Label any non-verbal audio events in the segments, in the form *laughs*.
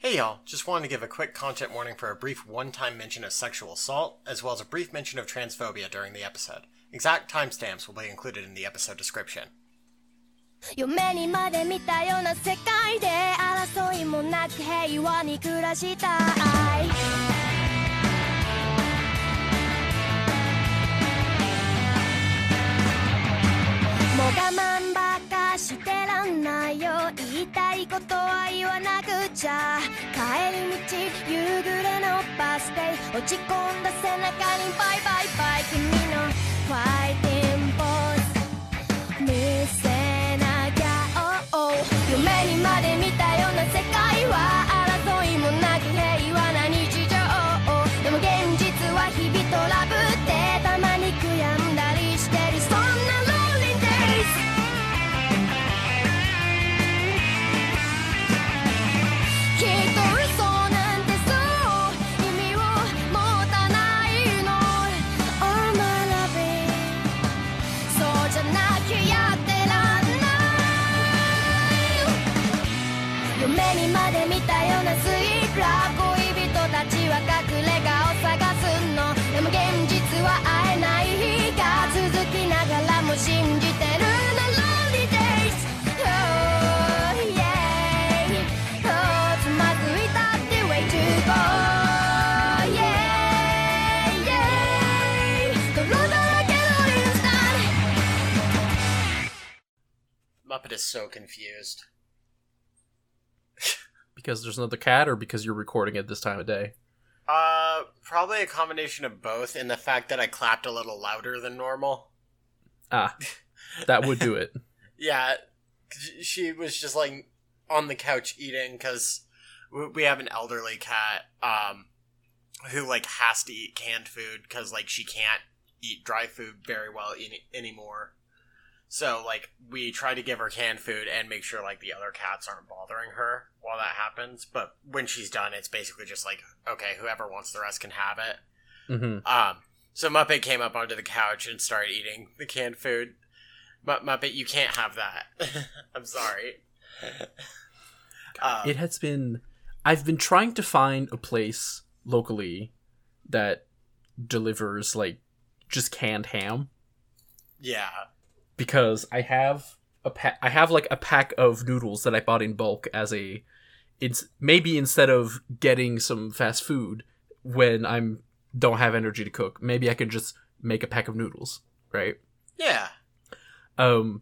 Hey y'all, just wanted to give a quick content warning for a brief one time mention of sexual assault, as well as a brief mention of transphobia during the episode. Exact timestamps will be included in the episode description. 夢にまで見たような世界で争いもなく平和に暮らしたいもう我慢ばっかしてらんないよ言いたいことは言わなくちゃ 落ち込んだ背中にバイバイバイ君のファイティングポーズ見せなきゃ、oh, oh 夢にまで見たような世界 Is so confused. *laughs* Because there's another cat, or because you're recording at this time of day? Uh, probably a combination of both, in the fact that I clapped a little louder than normal. Ah, *laughs* that would do it. yeah, she was just like on the couch eating because we have an elderly cat um who like has to eat canned food because like she can't eat dry food very well any- anymore. So like we try to give her canned food and make sure like the other cats aren't bothering her while that happens. But when she's done, it's basically just like okay, whoever wants the rest can have it. hmm Um, so Muppet came up onto the couch and started eating the canned food. But Muppet, you can't have that. *laughs* I'm sorry. Um, It has been. I've been trying to find a place locally that delivers like just canned ham yeah, because I have a pa- I have like a pack of noodles that I bought in bulk as a it's maybe instead of getting some fast food when I'm don't have energy to cook, maybe I can just make a pack of noodles, right? yeah, Um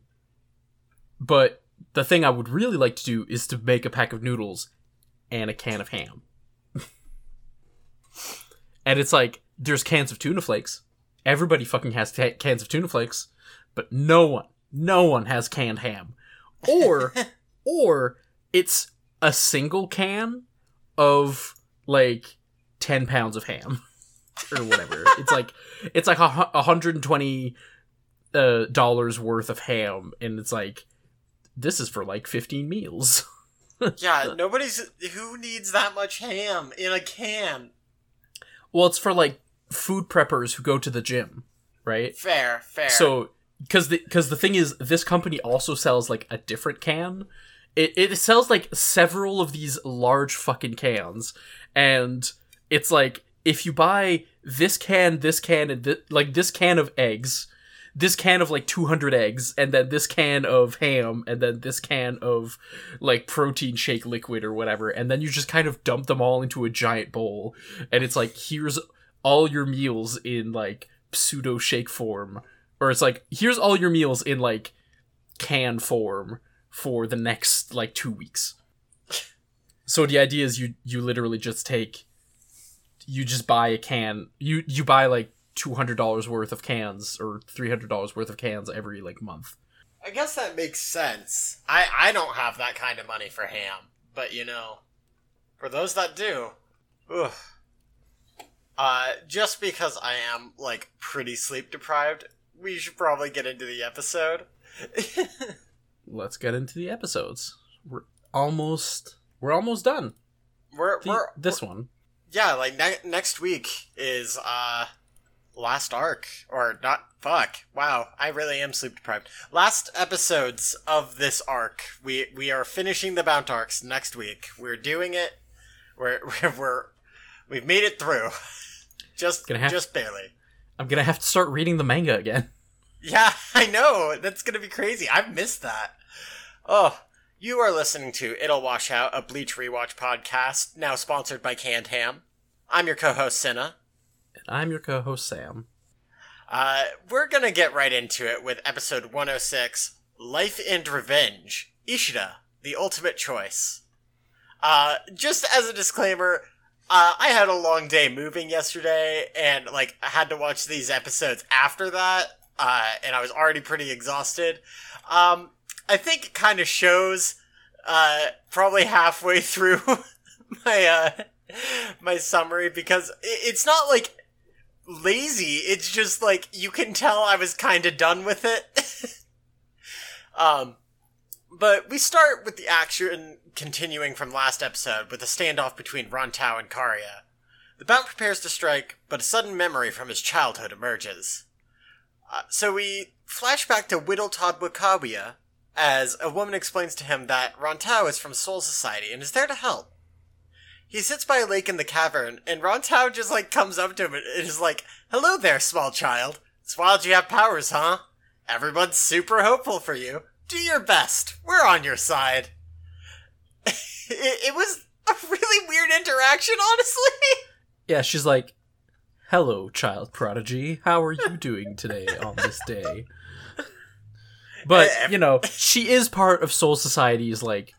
but the thing I would really like to do is to make a pack of noodles and a can of ham. *laughs* and it's like there's cans of tuna flakes. Everybody fucking has ta cans of tuna flakes, but no one, no one has canned ham. Or *laughs* or it's a single can of like 10 pounds of ham *laughs* or whatever. it's like it's like a hu- 120 uh, dollars worth of ham and it's like this is for like 15 meals. *laughs* yeah. Nobody's who needs that much ham in a can. well, it's for like food preppers who go to the gym, right? Fair, fair. So cuz the cuz the thing is this company also sells like a different can. It it sells like several of these large fucking cans and it's like if you buy this can, this can and thi- like this can of eggs, this can of like 200 eggs and then this can of ham and then this can of like protein shake liquid or whatever and then you just kind of dump them all into a giant bowl and it's like here's all your meals in like pseudo shake form or it's like here's all your meals in like can form for the next like 2 weeks so the idea is you you literally just take you just buy a can you you buy like $200 worth of cans or $300 worth of cans every like month I guess that makes sense. I I don't have that kind of money for ham, but you know, for those that do, ugh. Uh, just because I am like pretty sleep deprived, we should probably get into the episode. *laughs* let's get into the episodes we're almost we're almost done we're The- we're this one yeah, like ne- next week is uh last arc or not fuck. Wow, I really am sleep deprived. Last episodes of this arc. We we are finishing the Bount arcs next week. We're doing it We're *laughs* we're, we're we've made it through. *laughs* just Gonna have- just barely. I'm gonna have to start reading the manga again. *laughs* Yeah, I know. That's gonna be crazy. I've missed that. Oh, you are listening to It'll Wash Out, a Bleach rewatch podcast, now sponsored by Canned Ham. I'm your co-host Cinna. And I'm your co-host Sam. Uh, we're gonna get right into it with episode 106, Life and Revenge. Ishida, the ultimate choice. Uh, just as a disclaimer, uh, I had a long day moving yesterday, and like I had to watch these episodes after that, uh, and I was already pretty exhausted. Um, I think it kind of shows, uh, probably halfway *laughs* through my uh my summary because it's not like lazy. It's just like you can tell I was kind of done with it. *laughs* um, but we start with the action continuing from last episode with a standoff between Ran'Tao and Kariya. The Bount prepares to strike, but a sudden memory from his childhood emerges. Uh, so we flash back to Whittle Todd Wakawiya as a woman explains to him that Ran'Tao is from Soul Society and is there to help. He sits by a lake in the cavern, and Ran'Tao just like comes up to him and is like, "Hello there, small child. It's wild you have powers, huh? Everyone's super hopeful for you. Do your best. We're on your side." *laughs* it, it was a really weird interaction, honestly. *laughs* Yeah, she's like, "Hello, child prodigy. How are you doing today on this day?" But Eh, you know, she is part of Soul Society's like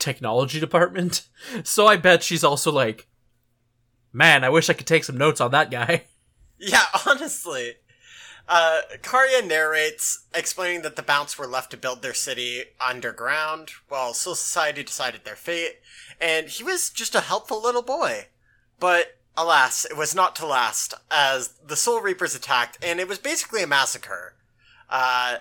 technology department, *laughs* so I bet she's also like, "Man, I wish I could take some notes on that guy." Yeah, honestly. Uh, Kariya narrates, explaining that the Bounts were left to build their city underground, while Soul Society decided their fate, and he was just a helpful little boy. But, alas, it was not to last, as the Soul Reapers attacked, and it was basically a massacre. Uh,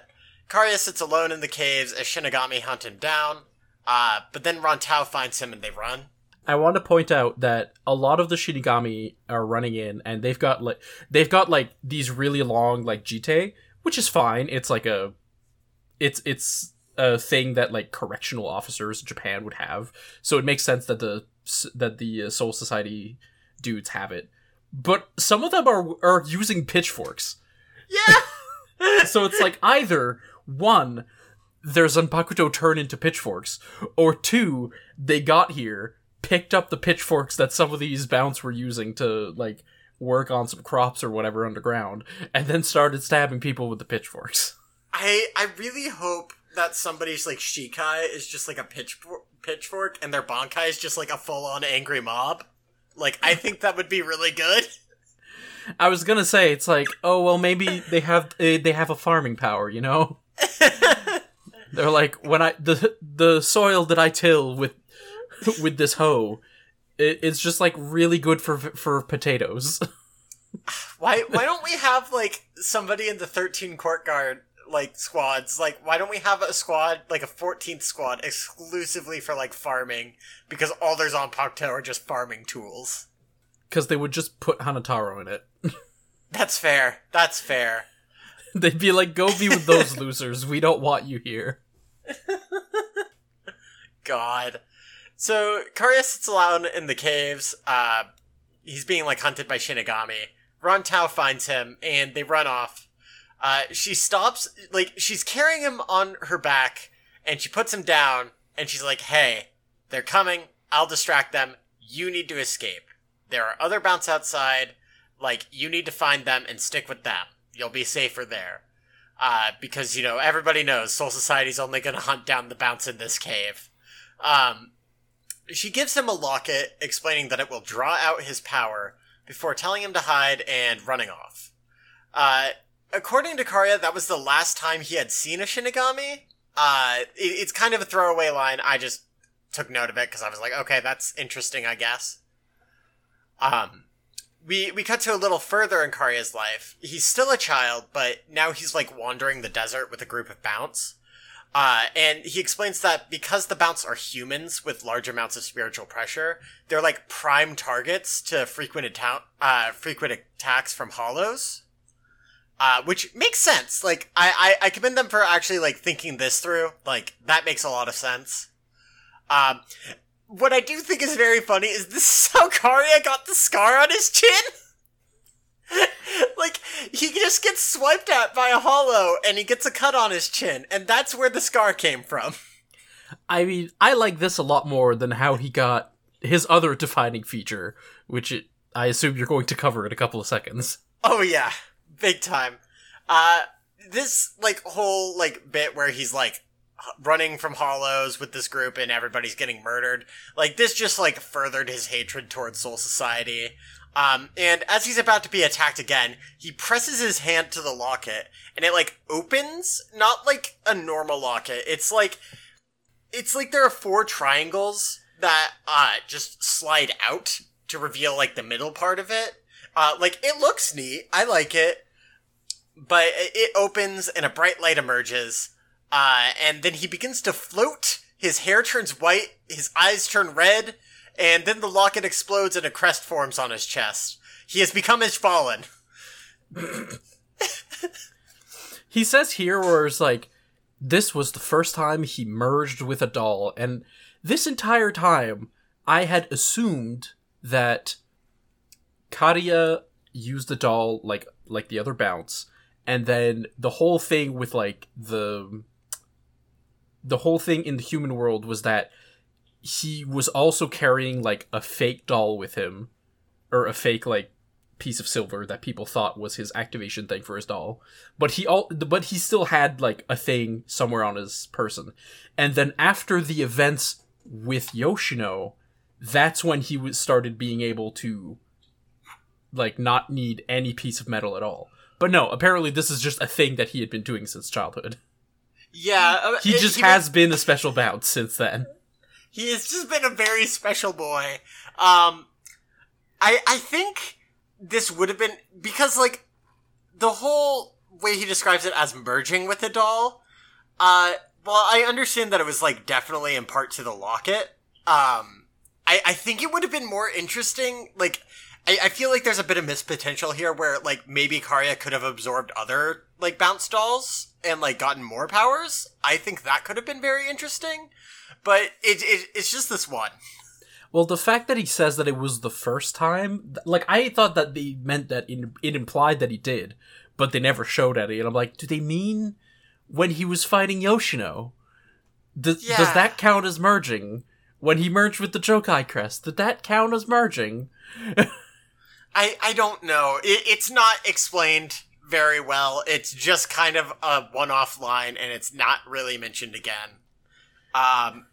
Kariya sits alone in the caves as Shinigami hunt him down, uh, but then Ran'Tao finds him and they run. I want to point out that a lot of the Shinigami are running in, and they've got like they've got like these really long like jitte, which is fine. It's like a, it's it's a thing that like correctional officers in Japan would have, so it makes sense that the that the uh, Soul Society dudes have it. But some of them are are using pitchforks, Yeah! *laughs* *laughs* so it's like either one, their Zanpakuto turn into pitchforks, or two, they got here, picked up the pitchforks that some of these Bounts were using to like work on some crops or whatever underground, and then started stabbing people with the pitchforks. I I really hope that somebody's like Shikai is just like a pitchfork, pitchfork and their Bankai is just like a full on angry mob. Like I think that would be really good. *laughs* I was gonna say it's like, oh well, maybe they have eh, they have a farming power, you know. *laughs* They're like when I the the soil that I till with *laughs* with this hoe, it, it's just like really good for for potatoes. *laughs* Why why don't we have like somebody in the 13 court guard like squads? Like why don't we have a squad like a 14th squad exclusively for like farming because all there's on Pakto are just farming tools. Because they would just put Hanataro in it. *laughs* That's fair. That's fair. They'd be like, go be with those losers. We don't want you here. God. So Kariya sits alone in the caves. Uh, he's being like hunted by Shinigami. Ran'Tao finds him and they run off. Uh, she stops, like she's carrying him on her back, and she puts him down. And she's like, "Hey, they're coming. I'll distract them. You need to escape. There are other Bounts outside. Like you need to find them and stick with them. You'll be safer there." Uh, because you know everybody knows Soul Society's only gonna hunt down the Bounts in this cave. Um, she gives him a locket, explaining that it will draw out his power before telling him to hide and running off. Uh, according to Kariya, that was the last time he had seen a Shinigami. Uh, it, it's kind of a throwaway line. I just took note of it because I was like, okay, that's interesting, I guess. Um, we we cut to a little further in Kariya's life. He's still a child, but now he's like wandering the desert with a group of Bounts. Uh, and he explains that because the Bounts are humans with large amounts of spiritual pressure, they're like prime targets to frequent atta- uh, frequent attacks from hollows. Uh, which makes sense. Like, I, I, I commend them for actually like thinking this through. Like, that makes a lot of sense. Um, what I do think is very funny is this is how Kariya got the scar on his chin. *laughs* *laughs* like he just gets swiped at by a hollow and he gets a cut on his chin, and that's where the scar came from. I mean, I like this a lot more than how he got his other defining feature, which it, I assume you're going to cover in a couple of seconds. Oh yeah, big time. Uh, this like whole like bit where he's like running from hollows with this group and everybody's getting murdered. Like this just like furthered his hatred towards Soul Society. Um, and as he's about to be attacked again, he presses his hand to the locket and it like opens, not like a normal locket. It's like, it's like there are four triangles that, uh, just slide out to reveal like the middle part of it. Uh, like it looks neat. I like it, but it opens and a bright light emerges. Uh, and then he begins to float. His hair turns white. His eyes turn red and then the locket explodes and a crest forms on his chest. He has become Ishvalan. *laughs* he says here where it's like, this was the first time he merged with a doll, and this entire time I had assumed that Kariya used the doll like like the other Bounts, and then the whole thing with like the the whole thing in the human world was that he was also carrying like a fake doll with him or a fake like piece of silver that people thought was his activation thing for his doll. But he all but he still had like a thing somewhere on his person. And then after the events with yoshino that's when he was started being able to like not need any piece of metal at all. But no apparently this is just a thing that he had been doing since childhood. Yeah uh, he just he has been a special bounce since then he has just been a very special boy. Um, I I think this would have been because like the whole way he describes it as merging with the doll. Uh, well, I understand that it was like definitely in part to the locket. Um, I I think it would have been more interesting. Like, I I feel like there's a bit of missed potential here where like maybe Kariya could have absorbed other like Bount dolls and like gotten more powers. I think that could have been very interesting but it, it it's just this one. Well, the fact that he says that it was the first time, like I thought that they meant that it, it implied that he did, but they never showed any. And I'm like, do they mean when he was fighting Yoshino? Does, yeah. does that count as merging? When he merged with the Jokai crest, did that count as merging? *laughs* I I don't know. It, it's not explained very well. It's just kind of a one-off line, and it's not really mentioned again. Um,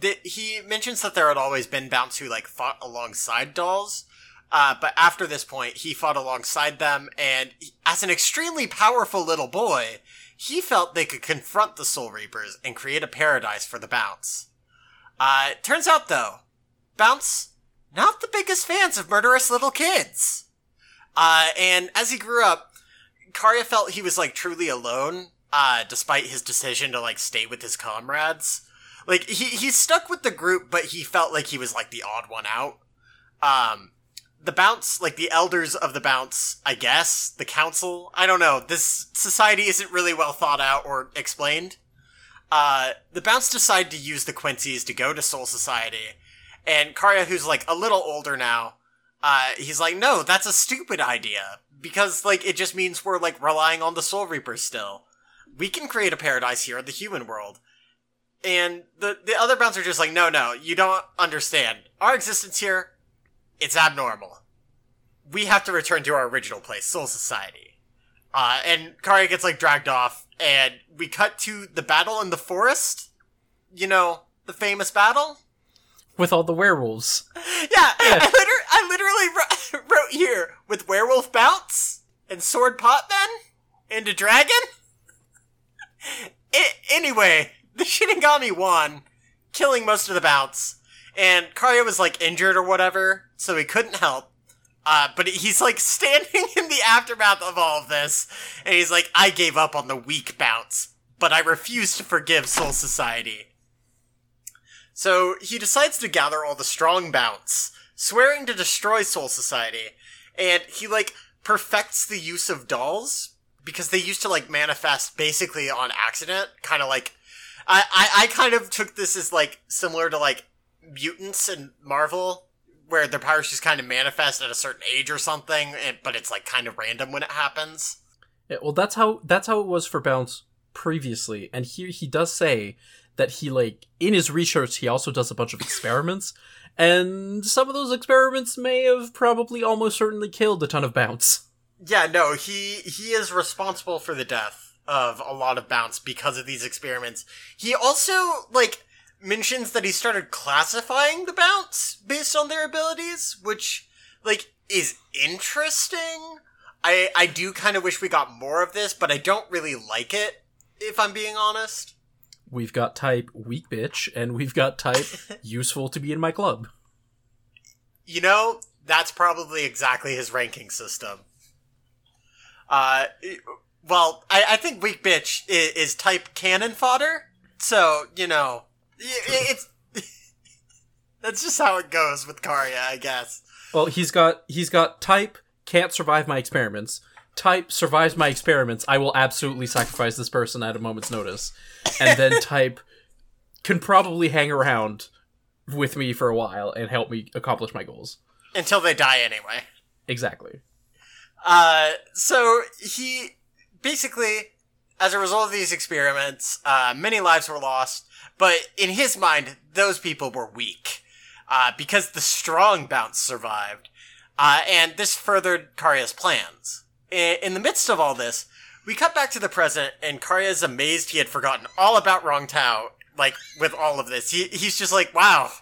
that he mentions that there had always been Bounts who like fought alongside dolls. Uh, but after this point, he fought alongside them, and as an extremely powerful little boy, he felt they could confront the Soul Reapers and create a paradise for the Bounts. Uh, turns out though, Bounts, not the biggest fans of murderous little kids. Uh, and as he grew up, Kariya felt he was like truly alone, uh, despite his decision to like stay with his comrades. Like he he's stuck with the group, but he felt like he was like the odd one out. Um, the Bounts, like the elders of the Bounts, I guess the council. I don't know. This society isn't really well thought out or explained. Uh, the Bounts decide to use the Quincy's to go to Soul Society, and Kariya, who's like a little older now, uh, he's like, no, that's a stupid idea because like it just means we're like relying on the Soul Reapers still. We can create a paradise here in the human world and the the other bouncer just like, no, no, you don't understand. Our existence here, it's abnormal. We have to return to our original place, Soul Society. Uh, and Kari gets like dragged off, and we cut to the battle in the forest. You know, the famous battle with all the werewolves. *laughs* yeah, yeah. I, liter- I literally *laughs* wrote here with werewolf Bounts and sword potman and a dragon. *laughs* it, anyway, *laughs* the Shinigami won, killing most of the Bounts. And Kariya was like injured or whatever, so he couldn't help. Uh, but he's like *laughs* standing in the aftermath of all of this, and he's like, I gave up on the weak Bounts, but I refuse to forgive Soul Society. So he decides to gather all the strong Bounts, swearing to destroy Soul Society, and he like perfects the use of dolls because they used to like manifest basically on accident, kind of like I, I, I kind of took this as like similar to like mutants and Marvel where their powers just kind of manifest at a certain age or something, and, but it's like kind of random when it happens. Yeah, well, that's how that's how it was for Bounts previously, and here he does say that he like in his research he also does a bunch of *laughs* experiments, and some of those experiments may have probably almost certainly killed a ton of Bounts. Yeah, no, he he is responsible for the death of a lot of Bounts because of these experiments. He also like mentions that he started classifying the Bounts based on their abilities, which like is interesting. I I do kind of wish we got more of this, but I don't really like it if I'm being honest. We've got type weak bitch, and we've got type *laughs* useful to be in my club. You know, that's probably exactly his ranking system. Uh, well, I, I think weak bitch is, is type cannon fodder. So you know, it, it's *laughs* that's just how it goes with Kariya, I guess. Well, he's got he's got type can't survive my experiments. Type survives my experiments. I will absolutely sacrifice this person at a moment's notice. And then *laughs* type can probably hang around with me for a while and help me accomplish my goals. Until they die anyway. Exactly. Uh, so he basically, as a result of these experiments, uh, many lives were lost. But in his mind, those people were weak uh, because the strong Bounts survived, uh, and this furthered Kariya's plans. I- in the midst of all this, we cut back to the present, and Kariya is amazed he had forgotten all about Ran'Tao. Like with all of this, he he's just like, wow.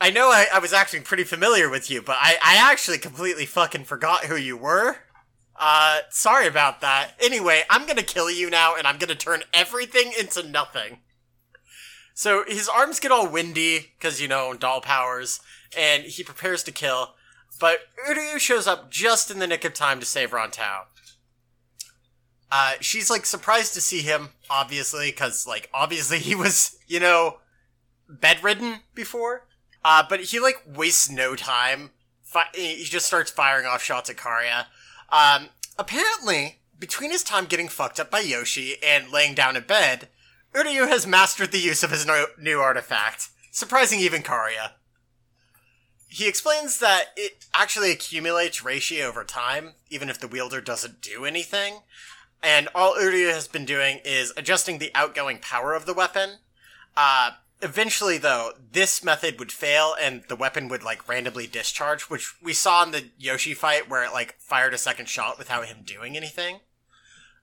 I know I, I was acting pretty familiar with you, but I, I actually completely fucking forgot who you were. Uh, sorry about that. Anyway, I'm gonna kill you now, and I'm gonna turn everything into nothing. So his arms get all windy, because, you know, doll powers, and he prepares to kill. But Uryu shows up just in the nick of time to save Ran'Tao. Uh, she's, like, surprised to see him, obviously, because, like, obviously *laughs* he was, you know, bedridden before. Uh, but he, like, wastes no time. Fi- he just starts firing off shots at Kariya. Um, apparently, between his time getting fucked up by Yoshi and laying down in bed, Uryu has mastered the use of his no- new artifact, surprising even Kariya. He explains that it actually accumulates Reishi over time, even if the wielder doesn't do anything. And all Uryu has been doing is adjusting the outgoing power of the weapon. Uh, eventually, though, this method would fail and the weapon would, like, randomly discharge, which we saw in the Yoshi fight where it, like, fired a second shot without him doing anything.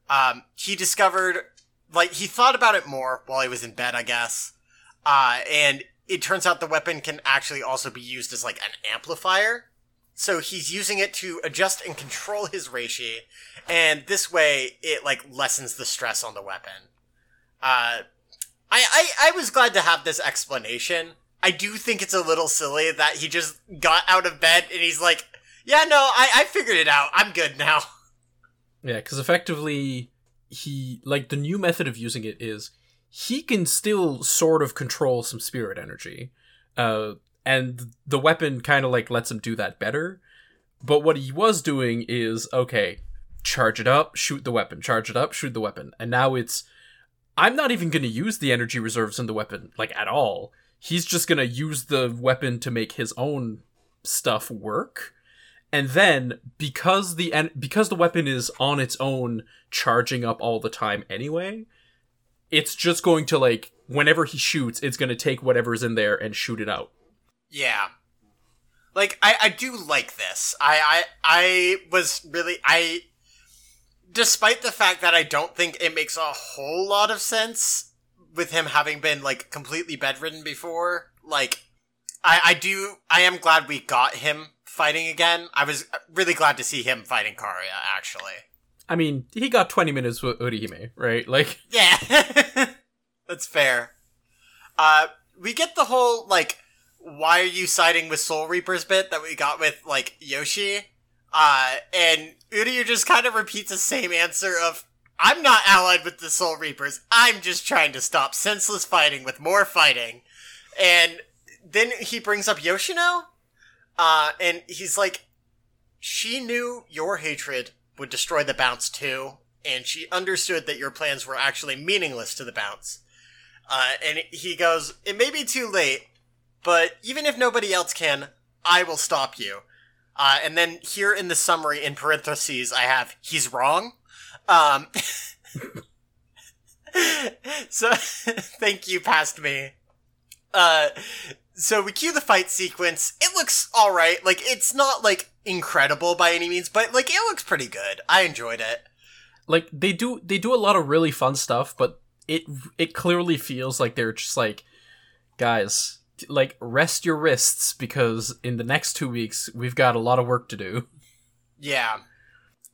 Um, he discovered like he thought about it more while he was in bed, I guess. Uh, and it turns out the weapon can actually also be used as like an amplifier. So he's using it to adjust and control his reishi, and this way it like lessens the stress on the weapon. Uh, I, I I was glad to have this explanation. I do think it's a little silly that he just got out of bed and he's like, "Yeah, no, I I figured it out. I'm good now." *laughs* Yeah, because effectively he like the new method of using it is he can still sort of control some spirit energy uh and the weapon kind of like lets him do that better but what he was doing is okay charge it up shoot the weapon charge it up shoot the weapon and now it's i'm not even going to use the energy reserves in the weapon like at all he's just going to use the weapon to make his own stuff work and then because the en- because the weapon is on its own charging up all the time anyway it's just going to like whenever he shoots it's going to take whatever's in there and shoot it out Yeah. Like I, I do like this. I, I I was really I despite the fact that I don't think it makes a whole lot of sense with him having been like completely bedridden before, like I, I do I am glad we got him fighting again. I was really glad to see him fighting Kariya actually. i mean he got 20 minutes with Orihime right like *laughs* Yeah. *laughs* That's fair. Uh, we get the whole, like, why are you siding with Soul Reapers bit that we got with, like, Yoshi. Uh, and Uryu just kind of repeats the same answer of, I'm not allied with the Soul Reapers. I'm just trying to stop senseless fighting with more fighting. And then he brings up Yoshino. Uh, and he's like, she knew your hatred would destroy the Bounts too, and she understood that your plans were actually meaningless to the Bounts. Uh, and he goes, It may be too late, but even if nobody else can, I will stop you. Uh, and then here in the summary in parentheses, I have he's wrong. Um, *laughs* so *laughs* thank you, past me. Uh, so we cue the fight sequence. It looks all right. Like it's not like incredible by any means, but like it looks pretty good. I enjoyed it. Like they do they do a lot of really fun stuff, but it it clearly feels like they're just like guys, like rest your wrists because in the next 2 weeks we've got a lot of work to do. Yeah.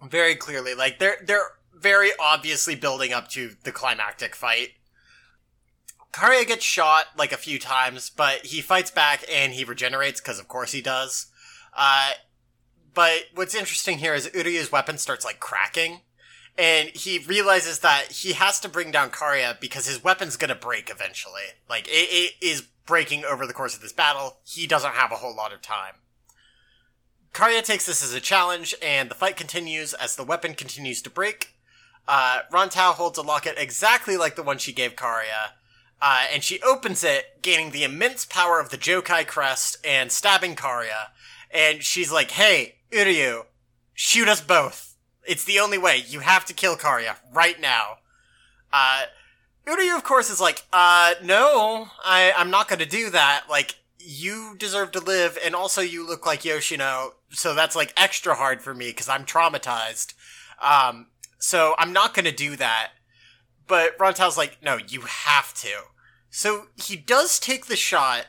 Very clearly like they're they're very obviously building up to the climactic fight. Kariya gets shot like a few times, but he fights back and he regenerates because of course he does. Uh, but what's interesting here is Uryu's weapon starts like cracking, and he realizes that he has to bring down Kariya because his weapon's gonna break eventually. Like it, it is breaking over the course of this battle. He doesn't have a whole lot of time. Kariya takes this as a challenge, and the fight continues as the weapon continues to break. Uh, Ran-Tao holds a locket exactly like the one she gave Kariya, uh, and she opens it, gaining the immense power of the Jokai crest and stabbing Kariya. And she's like, hey, Uryu, shoot us both. It's the only way. You have to kill Kariya right now. Uh, Uryu, of course, is like, uh, no, I, I'm not gonna do that. Like, you deserve to live, and also you look like Yoshino, so that's like extra hard for me because I'm traumatized. Um, so I'm not gonna do that. But Ran-Tao's like, no, you have to. So he does take the shot,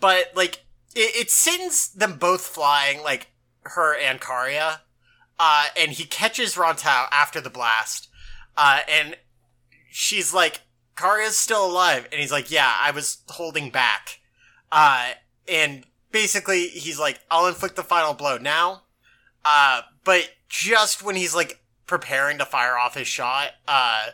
but like it, it sends them both flying, like her and Kariya. Uh, and he catches Ran-Tao after the blast. Uh, and she's like, Kariya's still alive. And he's like, yeah, I was holding back. Uh, and basically he's like, I'll inflict the final blow now. Uh, but just when he's like preparing to fire off his shot, uh,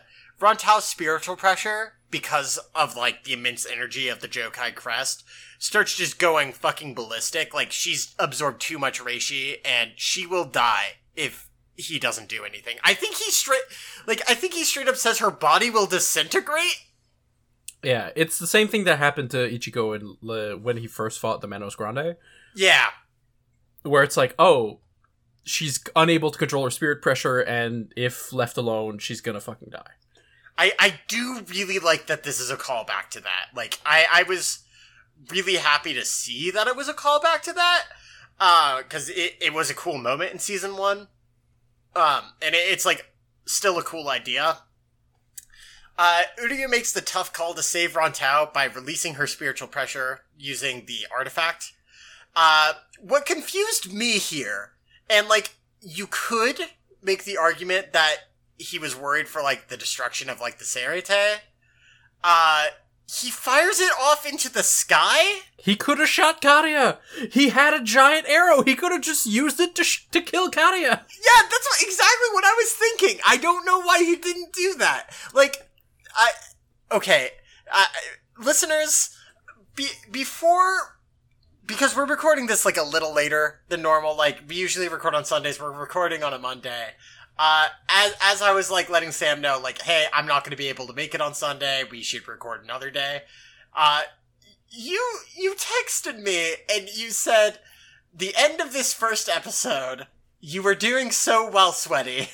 spiritual pressure, because of like the immense energy of the Jokai crest, starts just going fucking ballistic. Like she's absorbed too much reishi, and she will die if he doesn't do anything. I think he straight, like I think he straight up says her body will disintegrate. Yeah, it's the same thing that happened to Ichigo in, when he first fought the Menos Grande, Yeah, where it's like, oh, she's unable to control her spirit pressure, and if left alone, she's gonna fucking die. I I do really like that this is a callback to that. Like I I was really happy to see that it was a callback to that. Uh, cause it, it was a cool moment in season one. Um, and it, it's like still a cool idea. Uh, Uryu makes the tough call to save Ran-Tao by releasing her spiritual pressure using the artifact. Uh, what confused me here, and like, you could make the argument that he was worried for like the destruction of like the Seireitei. Uh, he fires it off into the sky. He could have shot Kariya. He had a giant arrow. He could have just used it to sh- to kill Kariya. Yeah, that's what, exactly what I was thinking. I don't know why he didn't do that. Like, I okay, uh, listeners, be, before because we're recording this like a little later than normal. Like we usually record on Sundays, we're recording on a Monday. Uh, as as I was like letting Sam know, like, hey, I'm not going to be able to make it on Sunday. We should record another day. Uh, you you texted me and you said the end of this first episode, you were doing so well, sweaty,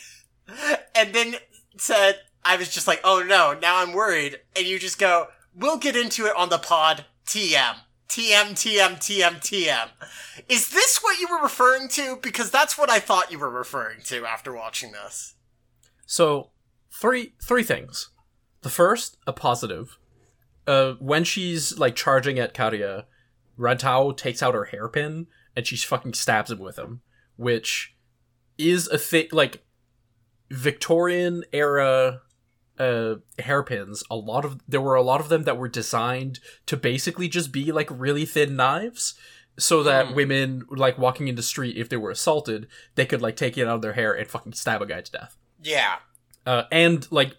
*laughs* and then said I was just like, oh no, now I'm worried, and you just go, we'll get into it on the pod. TM. TM, TM, TM, TM. Is this what you were referring to? Because that's what I thought you were referring to after watching this. So, three three things. The first, a positive. Uh, when she's like charging at Kariya, Ran-Tao takes out her hairpin and she fucking stabs him with him, which is a thing like Victorian era uh hairpins a lot of there were a lot of them that were designed to basically just be like really thin knives so that Hmm. women like walking in the street if they were assaulted they could like take it out of their hair and fucking stab a guy to death Yeah. uh, and like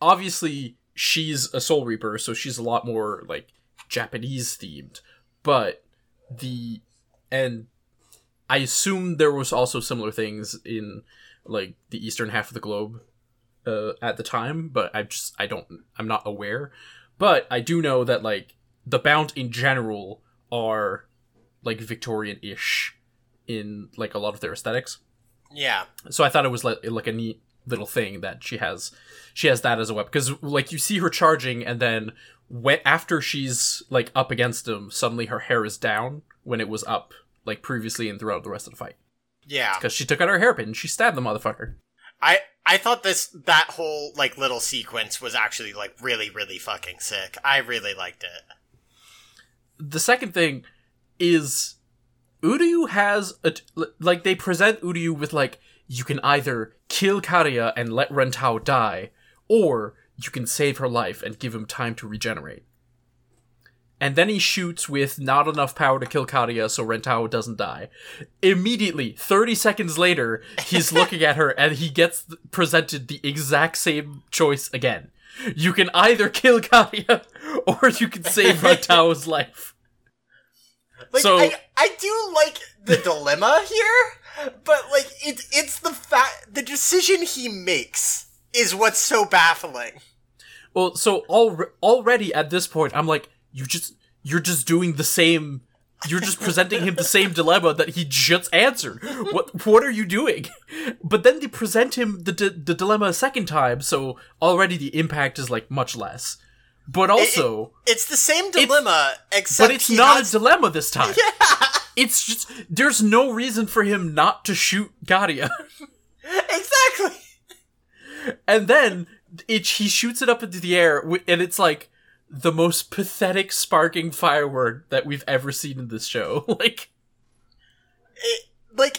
obviously she's a soul reaper so she's a lot more like japanese themed but the and i assume there was also similar things in like the eastern half of the globe uh, at the time but i just i don't i'm not aware but i do know that like the Bount in general are like Victorian-ish in like a lot of their aesthetics. Yeah. So I thought it was like like a neat little thing that she has she has that as a weapon because like you see her charging and then when after she's like up against him suddenly her hair is down when it was up like previously and throughout the rest of the fight Yeah. because she took out her hairpin and she stabbed the motherfucker I I thought this that whole like little sequence was actually like really really fucking sick. I really liked it. the second thing is Uryu has a like they present Uryu with like you can either kill Kariya and let Ran'Tao die, or you can save her life and give him time to regenerate. And then he shoots with not enough power to kill Kariya so Ran'Tao doesn't die. Immediately, 30 seconds later, he's *laughs* looking at her and he gets presented the exact same choice again. You can either kill Kariya *laughs* or you can save Ran'Tao's *laughs* life. Like So- I I do like the dilemma here, but like it it's the fact the decision he makes is what's so baffling. Well, so al- already at this point, I'm like, you just you're just doing the same. You're just presenting him the same dilemma that he just answered. What what are you doing? But then they present him the di- the dilemma a second time, so already the impact is like much less. But also, It's the same dilemma except but it's not has- a dilemma this time. *laughs* Yeah, It's just there's no reason for him not to shoot Gadia. *laughs* exactly. and then it he shoots it up into the air and it's like the most pathetic sparking firework that we've ever seen in this show. *laughs* Like it, like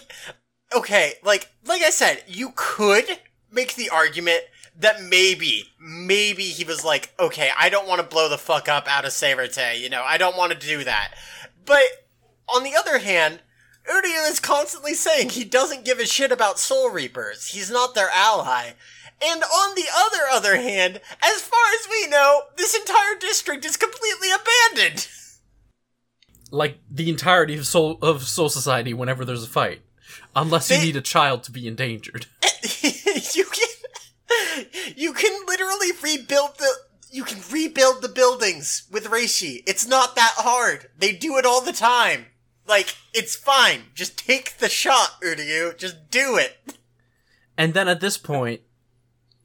okay like like i said you could make the argument that maybe maybe he was like okay i don't want to blow the fuck up out of Seireitei, you know i don't want to do that. But on the other hand Uryu is constantly saying he doesn't give a shit about soul reapers. He's not their ally and on the other other hand as far as we know this entire district is completely abandoned like the entirety of soul of soul society whenever there's a fight unless you need a child to be endangered *laughs* you can you can literally rebuild the you can rebuild the buildings with Reishi. It's not that hard. They do it all the time. Like, it's fine. Just take the shot, Uryu. Just do it. and then at this point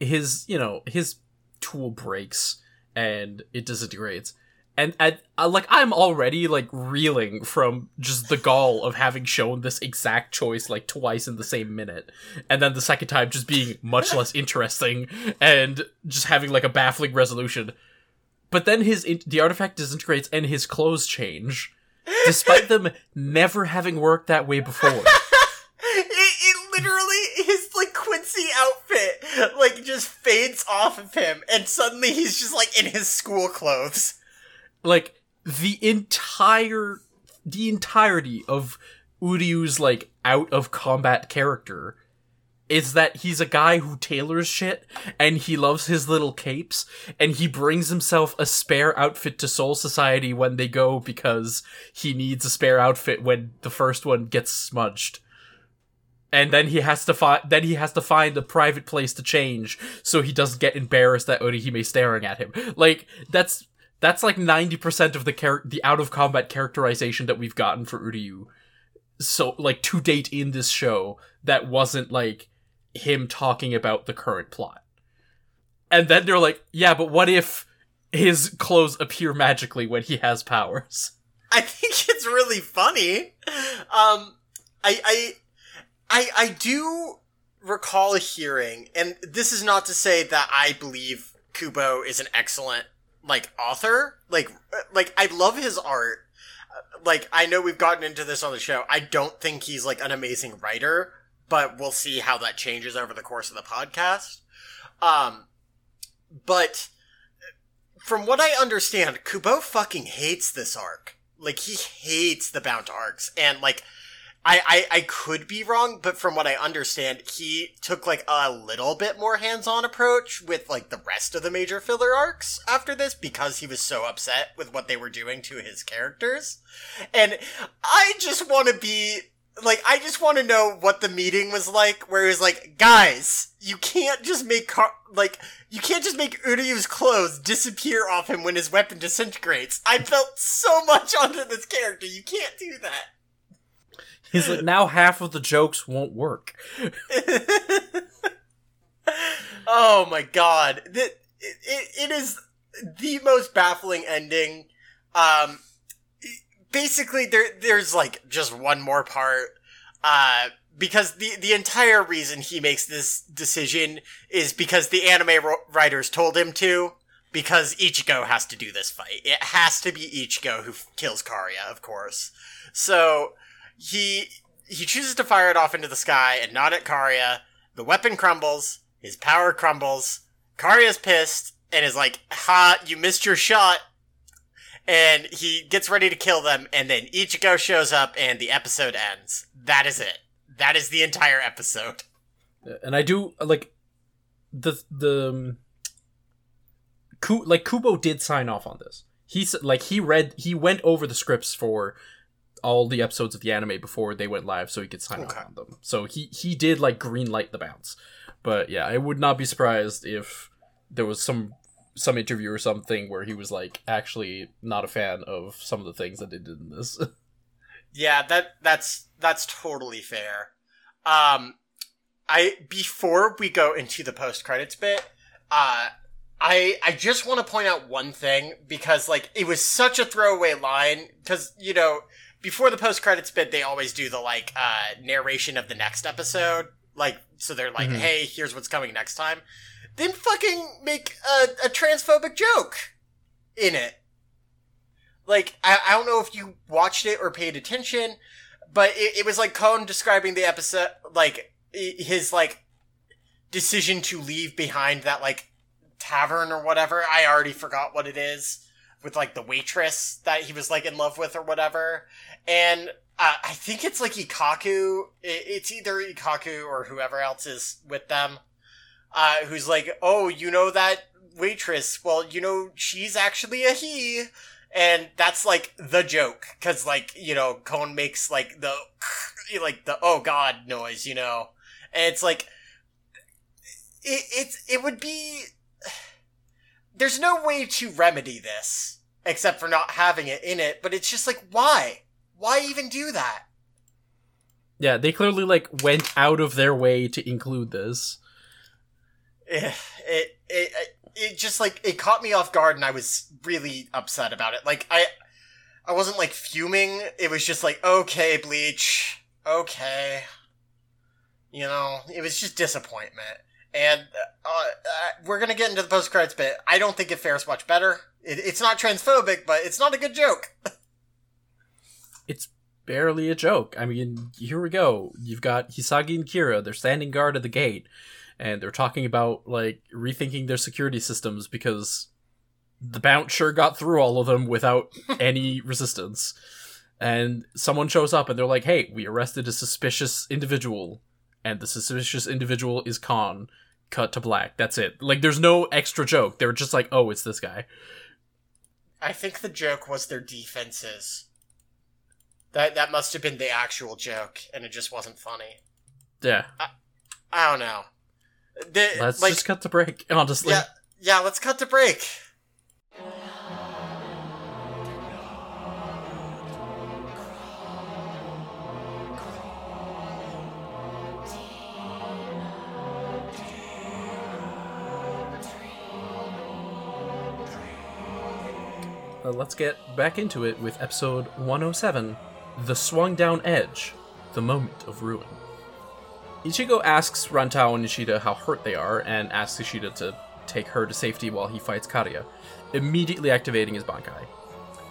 his you know his tool breaks and it disintegrates. And at uh, like i'm already like reeling from just the gall of having shown this exact choice like twice in the same minute. And then the second time just being much less *laughs* interesting and just having like a baffling resolution. But then his in- the artifact disintegrates and his clothes change despite *laughs* them never having worked that way before. *laughs* It, it literally, his, Quincy outfit, like, just fades off of him, and suddenly he's just, like, in his school clothes. like the entire the entirety of Uryu's like out of combat character is that he's a guy who tailors shit and he loves his little capes and he brings himself a spare outfit to Soul Society when they go because he needs a spare outfit when the first one gets smudged. And then he has to find then he has to find a private place to change so he doesn't get embarrassed at Orihime staring at him. Like that's that's like 90% of the char- the out of combat characterization that we've gotten for Uryu so like to date in this show that wasn't like him talking about the current plot. And then they're like, yeah, but what if his clothes appear magically when he has powers? I think it's really funny. Um, I, I, I, I do recall hearing, and this is not to say that I believe Kubo is an excellent like author. Like, uh, like I love his art. Uh, Like, I know we've gotten into this on the show. I don't think he's like an amazing writer, but we'll see how that changes over the course of the podcast. Um, but from what I understand, Kubo fucking hates this arc. Like he hates the Bount arcs, and like I, I I could be wrong, but from what I understand, he took like a little bit more hands-on approach with like the rest of the major filler arcs after this because he was so upset with what they were doing to his characters. And I just want to be like I just want to know what the meeting was like where he was like, "Guys, you can't just make Car- like you can't just make Uryu's clothes disappear off him when his weapon disintegrates." I felt so much *laughs* onto this character. You can't do that. He's like, now half of the jokes won't work. *laughs* oh my god. It, it, it is the most baffling ending. Um, basically, there there's like just one more part. Uh, because the the entire reason he makes this decision is because the anime writers told him to. Because Ichigo has to do this fight. It has to be Ichigo who kills Kariya, of course. So he he chooses to fire it off into the sky and not at Kariya. The weapon crumbles. His power crumbles. Kariya's pissed and is like, "Ha! You missed your shot." And he gets ready to kill them, and then Ichigo shows up, and the episode ends. That is it. That is the entire episode. and I do like the the um, Ku, like Kubo did sign off on this. He's like he read he went over the scripts for all the episodes of the anime before they went live, so he could sign Okay. on them. So he he did like green light the Bounts. But yeah, I would not be surprised if there was some some interview or something where he was like actually not a fan of some of the things that they did in this. *laughs* Yeah, that that's that's totally fair. Um, I before we go into the post credits bit, uh, I I just want to point out one thing because like it was such a throwaway line because you know before the post credits bit they always do the like uh narration of the next episode. Like so they're like Mhm. hey here's what's coming next time. Then fucking make a, a transphobic joke in it. Like I, I don't know if you watched it or paid attention but it, it was like Kon describing the episode like his like decision to leave behind that like tavern or whatever. I already forgot what it is with like the waitress that he was like in love with or whatever. And uh, i think it's like Ikkaku. It's either Ikkaku or whoever else is with them uh, who's like oh you know that waitress? Well you know she's actually a he. And that's like the joke because like you know Kon makes like the *clears throat* like the oh god noise you know? And it's like it it's it would be there's no way to remedy this except for not having it in it but it's just like why? Why even do that? Yeah, they clearly like went out of their way to include this. Eh, it it it, it just like it caught me off guard and i was really upset about it. Like i i wasn't like fuming. It was just like okay bleach. Okay. You know it was just disappointment and uh, uh, we're gonna get into the post credits bit i don't think it fares much better it, it's not transphobic but it's not a good joke *laughs* it's barely a joke. I mean, here we go. You've got Hisagi and Kira. They're standing guard at the gate, and they're talking about like rethinking their security systems because the Bounts sure got through all of them without *laughs* any resistance. And someone shows up, and they're like, "Hey, we arrested a suspicious individual, and the suspicious individual is Kon." Cut to black. That's it. Like, there's no extra joke. They're just like, "Oh, it's this guy." i think the joke was their defenses that that must have been the actual joke and it just wasn't funny Yeah. I don't know. The, Let's like, just cut the break. *laughs* Honestly. yeah, yeah. Let's cut the break. Uh, let's get back into it with episode 107 The Swung Down Edge The Moment of Ruin. Ichigo asks Ran'Tao and Ishida how hurt they are and asks Ishida to take her to safety while he fights Kariya, immediately activating his Bankai.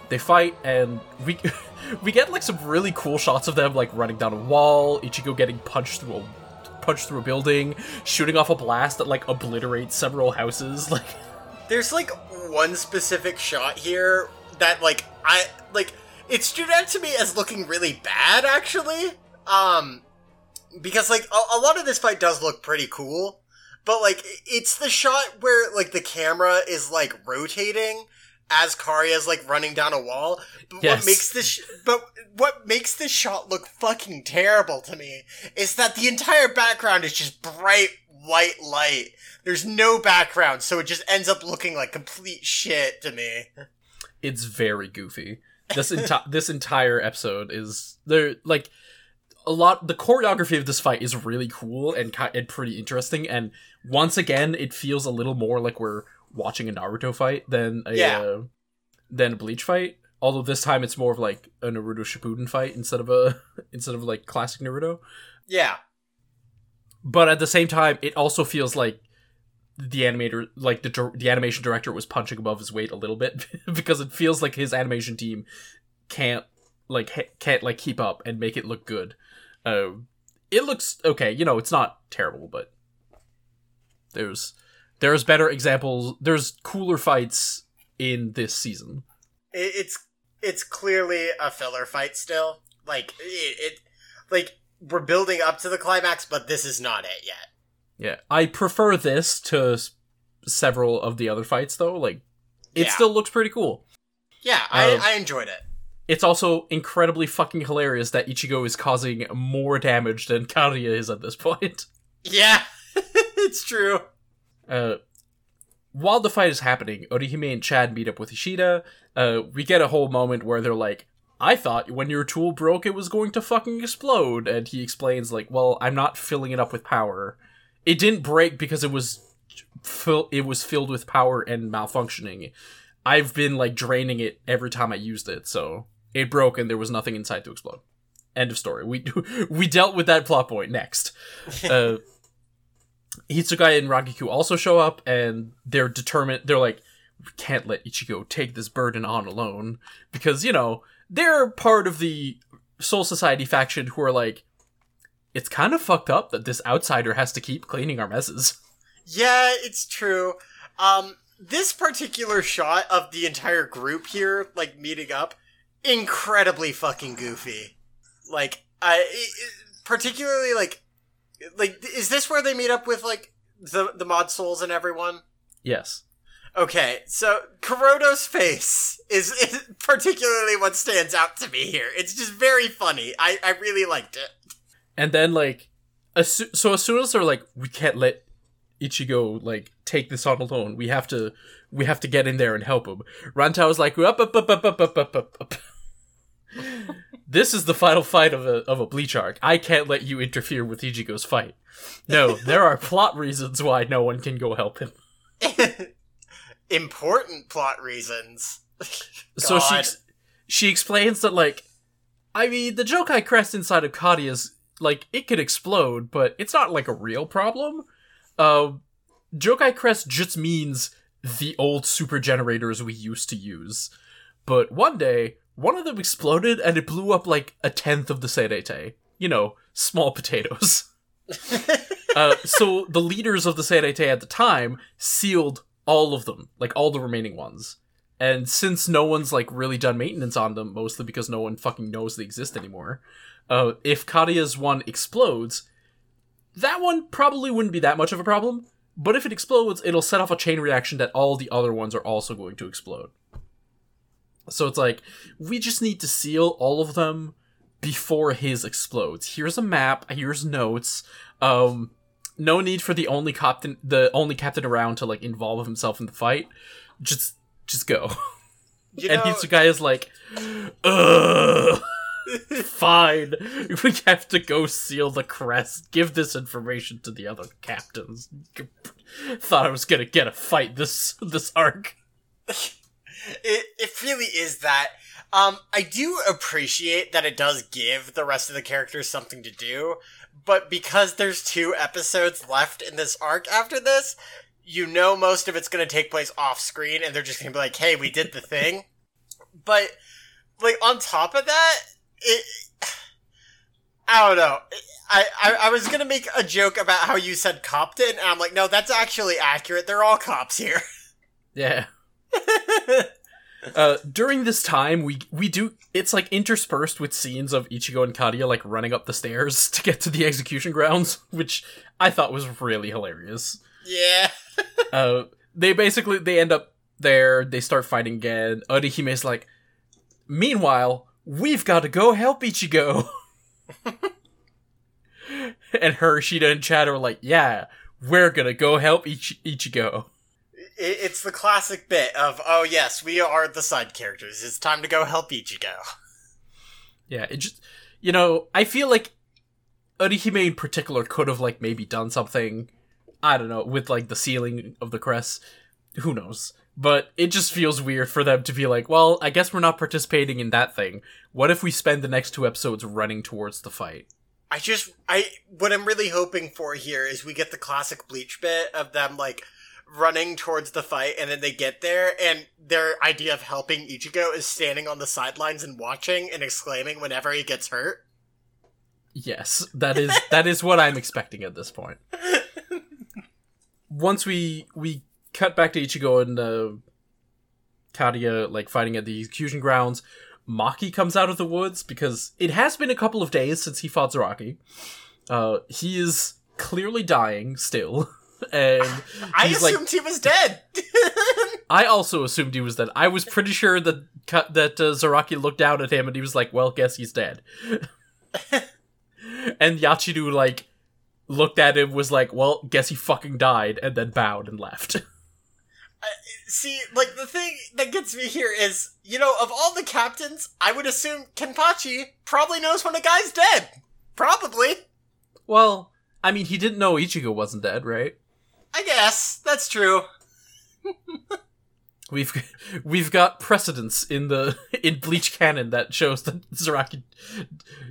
They fight and we *laughs* we get like some really cool shots of them like running down a wall, Ichigo getting punched through a punched through a building, shooting off a blast that like obliterates several houses *laughs* like There's like one specific shot here that like I like it stood out to me as looking really bad actually. Um because like a, a lot of this fight does look pretty cool, but like it's the shot where like the camera is like rotating as Kariya's like running down a wall. But Yes. what makes this sh- but what makes this shot look fucking terrible to me is that the entire background is just bright white light. There's no background, so it just ends up looking like complete shit to me. it's very goofy. This enti- *laughs* this entire episode is there like a lot. The choreography of this fight is really cool and and pretty interesting. And once again, it feels a little more like we're watching a Naruto fight than a Yeah. uh, than a Bleach fight. Although this time it's more of like a Naruto Shippuden fight instead of a *laughs* instead of like classic Naruto. Yeah. But at the same time, it also feels like the animator, like the the animation director, was punching above his weight a little bit *laughs* because it feels like his animation team can't like can't like keep up and make it look good. Um, it looks okay, you know, it's not terrible, but there's there's better examples. There's cooler fights in this season. It's it's clearly a filler fight still. Like it, it like we're building up to the climax, but this is not it yet. Yeah, I prefer this to s- several of the other fights though. Like, it Yeah. still looks pretty cool. Yeah, I, Um, I enjoyed it. It's also incredibly fucking hilarious that Ichigo is causing more damage than Kariya is at this point. *laughs* Yeah, *laughs* it's true. Uh, while the fight is happening, Orihime and Chad meet up with Ishida. Uh, we get a whole moment where they're like, I thought when your tool broke it was going to fucking explode. And he explains, like, well, I'm not filling it up with power. It didn't break because it was fill- it was filled with power and malfunctioning. I've been like draining it every time I used it, so it broke and there was nothing inside to explode. End of story. We *laughs* we dealt with that plot point next. *laughs* Uh, Hitsugaya and Rangiku also show up, and they're determined. They're like, we can't let Ichigo take this burden on alone because you know they're part of the Soul Society faction who are like, it's kind of fucked up that this outsider has to keep cleaning our messes. Yeah, it's true. Um, this particular shot of the entire group here, like meeting up, incredibly fucking goofy. Like, I particularly like, like is this where they meet up with like the the mod souls and everyone? Yes. Okay, so Kuroto's face is, is particularly what stands out to me here. It's just very funny. I, I really liked it. And then like, as so as soon as they're like, we can't let Ichigo like take this on alone. We have to, we have to get in there and help him. Ran'Tao is like, up, up, up, up, up, up, up, up, up. *laughs* this is the final fight of a of a Bleach arc. I can't let you interfere with Ichigo's fight. No, there are plot reasons why no one can go help him. *laughs* Important plot reasons. *laughs* So she she explains that like I mean the Jokai crest inside of Kadi is like it could explode, but it's not like a real problem. Uh, Jokai crest just means the old super generators we used to use. But one day, one of them exploded and it blew up like a tenth of the Seireitei. You know, small *laughs* potatoes. *laughs* uh, so the leaders of the Seireitei at the time sealed all of them, like all the remaining ones. And since no one's like really done maintenance on them, mostly because no one fucking knows they exist anymore, uh, if Kariya's one explodes, that one probably wouldn't be that much of a problem. But if it explodes, it'll set off a chain reaction that all the other ones are also going to explode. So it's like, we just need to seal all of them before his explodes. Here's a map, here's notes. Um, no need for the only captain, the only captain around to like involve himself in the fight. Just, just go. *laughs* You and know, Hitsugaya is like, ugh. Fine, we have to go seal the crest. Give this information to the other captains. Thought I was gonna get a fight this this arc. *laughs* it, it really is that. Um, I do appreciate that it does give the rest of the characters something to do, but because there's two episodes left in this arc after this, you know most of it's going to take place off screen, and they're just going to be like, "Hey, we did the thing." *laughs* but like on top of that, it. I don't know. I, I, I was gonna make a joke about how you said Compton, and I'm like, no, that's actually accurate. They're all cops here. *laughs* Yeah. *laughs* Uh, during this time, we we do it's like interspersed with scenes of Ichigo and Kariya like running up the stairs *laughs* to get to the execution grounds, which I thought was really hilarious. yeah. Uh, they basically they end up there. They start fighting again. Orihime's like, meanwhile, we've got to go help Ichigo. *laughs* and her, Shida, and Chad are like, yeah, we're gonna go help Ich- Ichigo. It, it's the classic bit of, oh yes, we are the side characters. It's time to go help Ichigo. Yeah, it just, you know, I feel like Orihime in particular could have, like, maybe done something, I don't know, with, like, the ceiling of the crest. Who knows? But it just feels weird for them to be like, well, I guess we're not participating in that thing. What if we spend the next two episodes running towards the fight? I just, I, what I'm really hoping for here is we get the classic Bleach bit of them, like, running towards the fight, and then they get there, and their idea of helping Ichigo is standing on the sidelines and watching and exclaiming whenever he gets hurt. Yes, that is that is what I'm expecting at this point. Once we we cut back to Ichigo and uh, Kariya like fighting at the execution grounds, Maki comes out of the woods because it has been a couple of days since he fought Zaraki. Uh, he is clearly dying still, *laughs* and I he's like, assumed he was dead. *laughs* I also assumed he was dead. I was pretty sure that that uh, Zaraki looked down at him and he was like, "Well, guess he's dead." *laughs* and Yachiru like looked at him, was like, "Well, guess he fucking died," and then bowed and left. *laughs* See, like, the thing that gets me here is, you know, of all the captains, I would assume Kenpachi probably knows when a guy's dead. Probably. well, I mean, he didn't know Ichigo wasn't dead, right? I guess. That's true. *laughs* We've we've got precedence in the *laughs* in Bleach canon that shows that Zaraki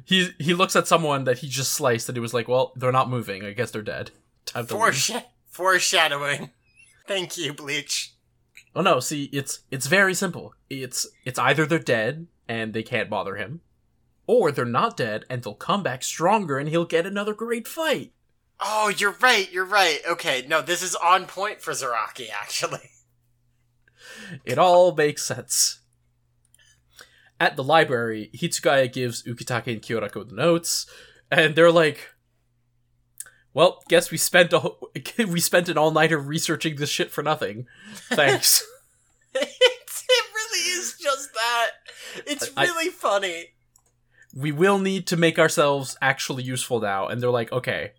he he looks at someone that he just sliced and he was like, "Well, they're not moving. I guess they're dead." Time to leave. Foresh- foreshadowing. Thank you, Bleach. Oh no, see, it's it's very simple. It's it's either they're dead and they can't bother him, or they're not dead and they'll come back stronger and he'll get another great fight. Oh, you're right, you're right. Okay, no, this is on point for Zaraki, actually. *laughs* It all makes sense. At the library, Hitsugaya gives Ukitake and Kyoraku the notes, and they're like, "Well, guess we spent a ho- *laughs* we spent an all nighter researching this shit for nothing. Thanks." *laughs* it's, it really is just that. It's I- really funny. we will need to make ourselves actually useful now and they're like okay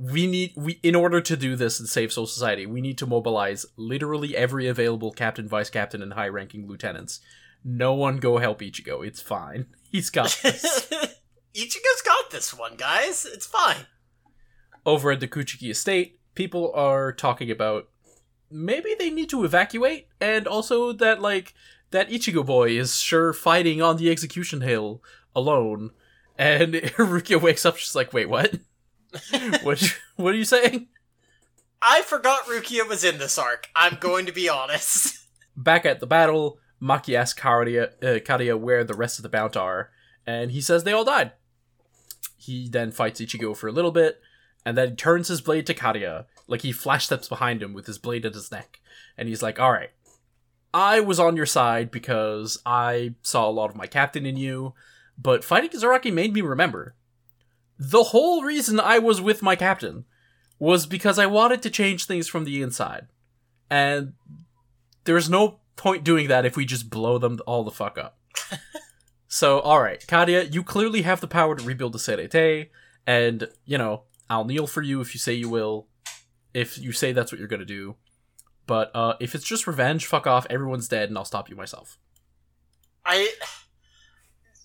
we need we in order to do this and save soul society we need to mobilize literally every available captain vice captain and high ranking lieutenants. No one go help ichigo. It's fine. *laughs* He's got this. *laughs* Ichigo's got this one, guys. It's fine. over at the kuchiki estate people are talking about maybe they need to evacuate and also that like that ichigo boy is sure fighting on the execution hill alone. And *laughs* Rukia wakes up she's like wait what *laughs* what what are you saying I forgot Rukia was in this arc. I'm going to be honest. *laughs* back at the battle maki asks Kariya, uh, Kariya where the rest of the Bount are and he says they all died he then fights ichigo for a little bit and then he turns his blade to Kariya like he flash steps behind him with his blade at his neck and he's like all right i was on your side because i saw a lot of my captain in you but fighting Zaraki made me remember the whole reason i was with my captain was because i wanted to change things from the inside. And there's no point doing that if we just blow them all the fuck up. *laughs* So all right Kariya you clearly have the power to rebuild the Seireitei. And you know i'll kneel for you if you say you will if you say that's what you're gonna do. But uh if it's just revenge fuck off everyone's dead and i'll stop you myself. I.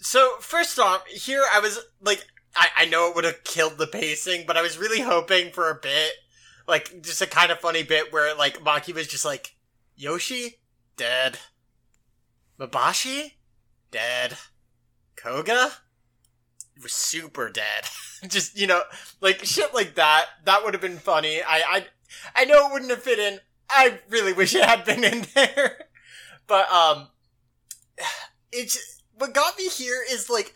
So, first off, here I was like, I, I know it would have killed the pacing, but I was really hoping for a bit, like, just a kind of funny bit where, like, Maki was just like, Yoshi? Dead. Mabashi? Dead. Koga? Was super dead. *laughs* just, you know, like, shit like that. That would have been funny. I, I, I know it wouldn't have fit in. I really wish it had been *laughs* in there. But, um, *sighs* it's what got me here is like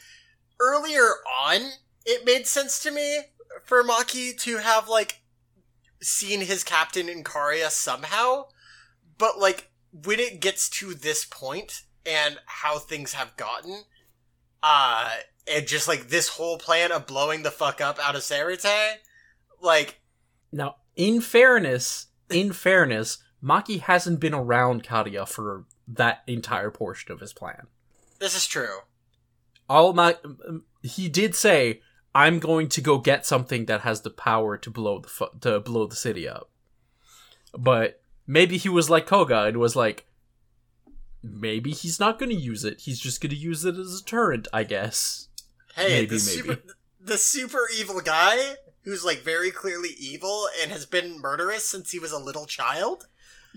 earlier on it made sense to me for Maki to have like seen his captain in Kariya somehow but like when it gets to this point and how things have gotten uh and just like this whole plan of blowing the fuck up out of Seireitei like now in fairness in fairness Maki hasn't been around Kariya for that entire portion of his plan. This is true. All my he did say, "I'm going to go get something that has the power to blow the fu- to blow the city up." But maybe he was like Koga and was like, maybe he's not going to use it. He's just going to use it as a turret, I guess. Hey, Maybe, the maybe. super the super evil guy who's like very clearly evil and has been murderous since he was a little child.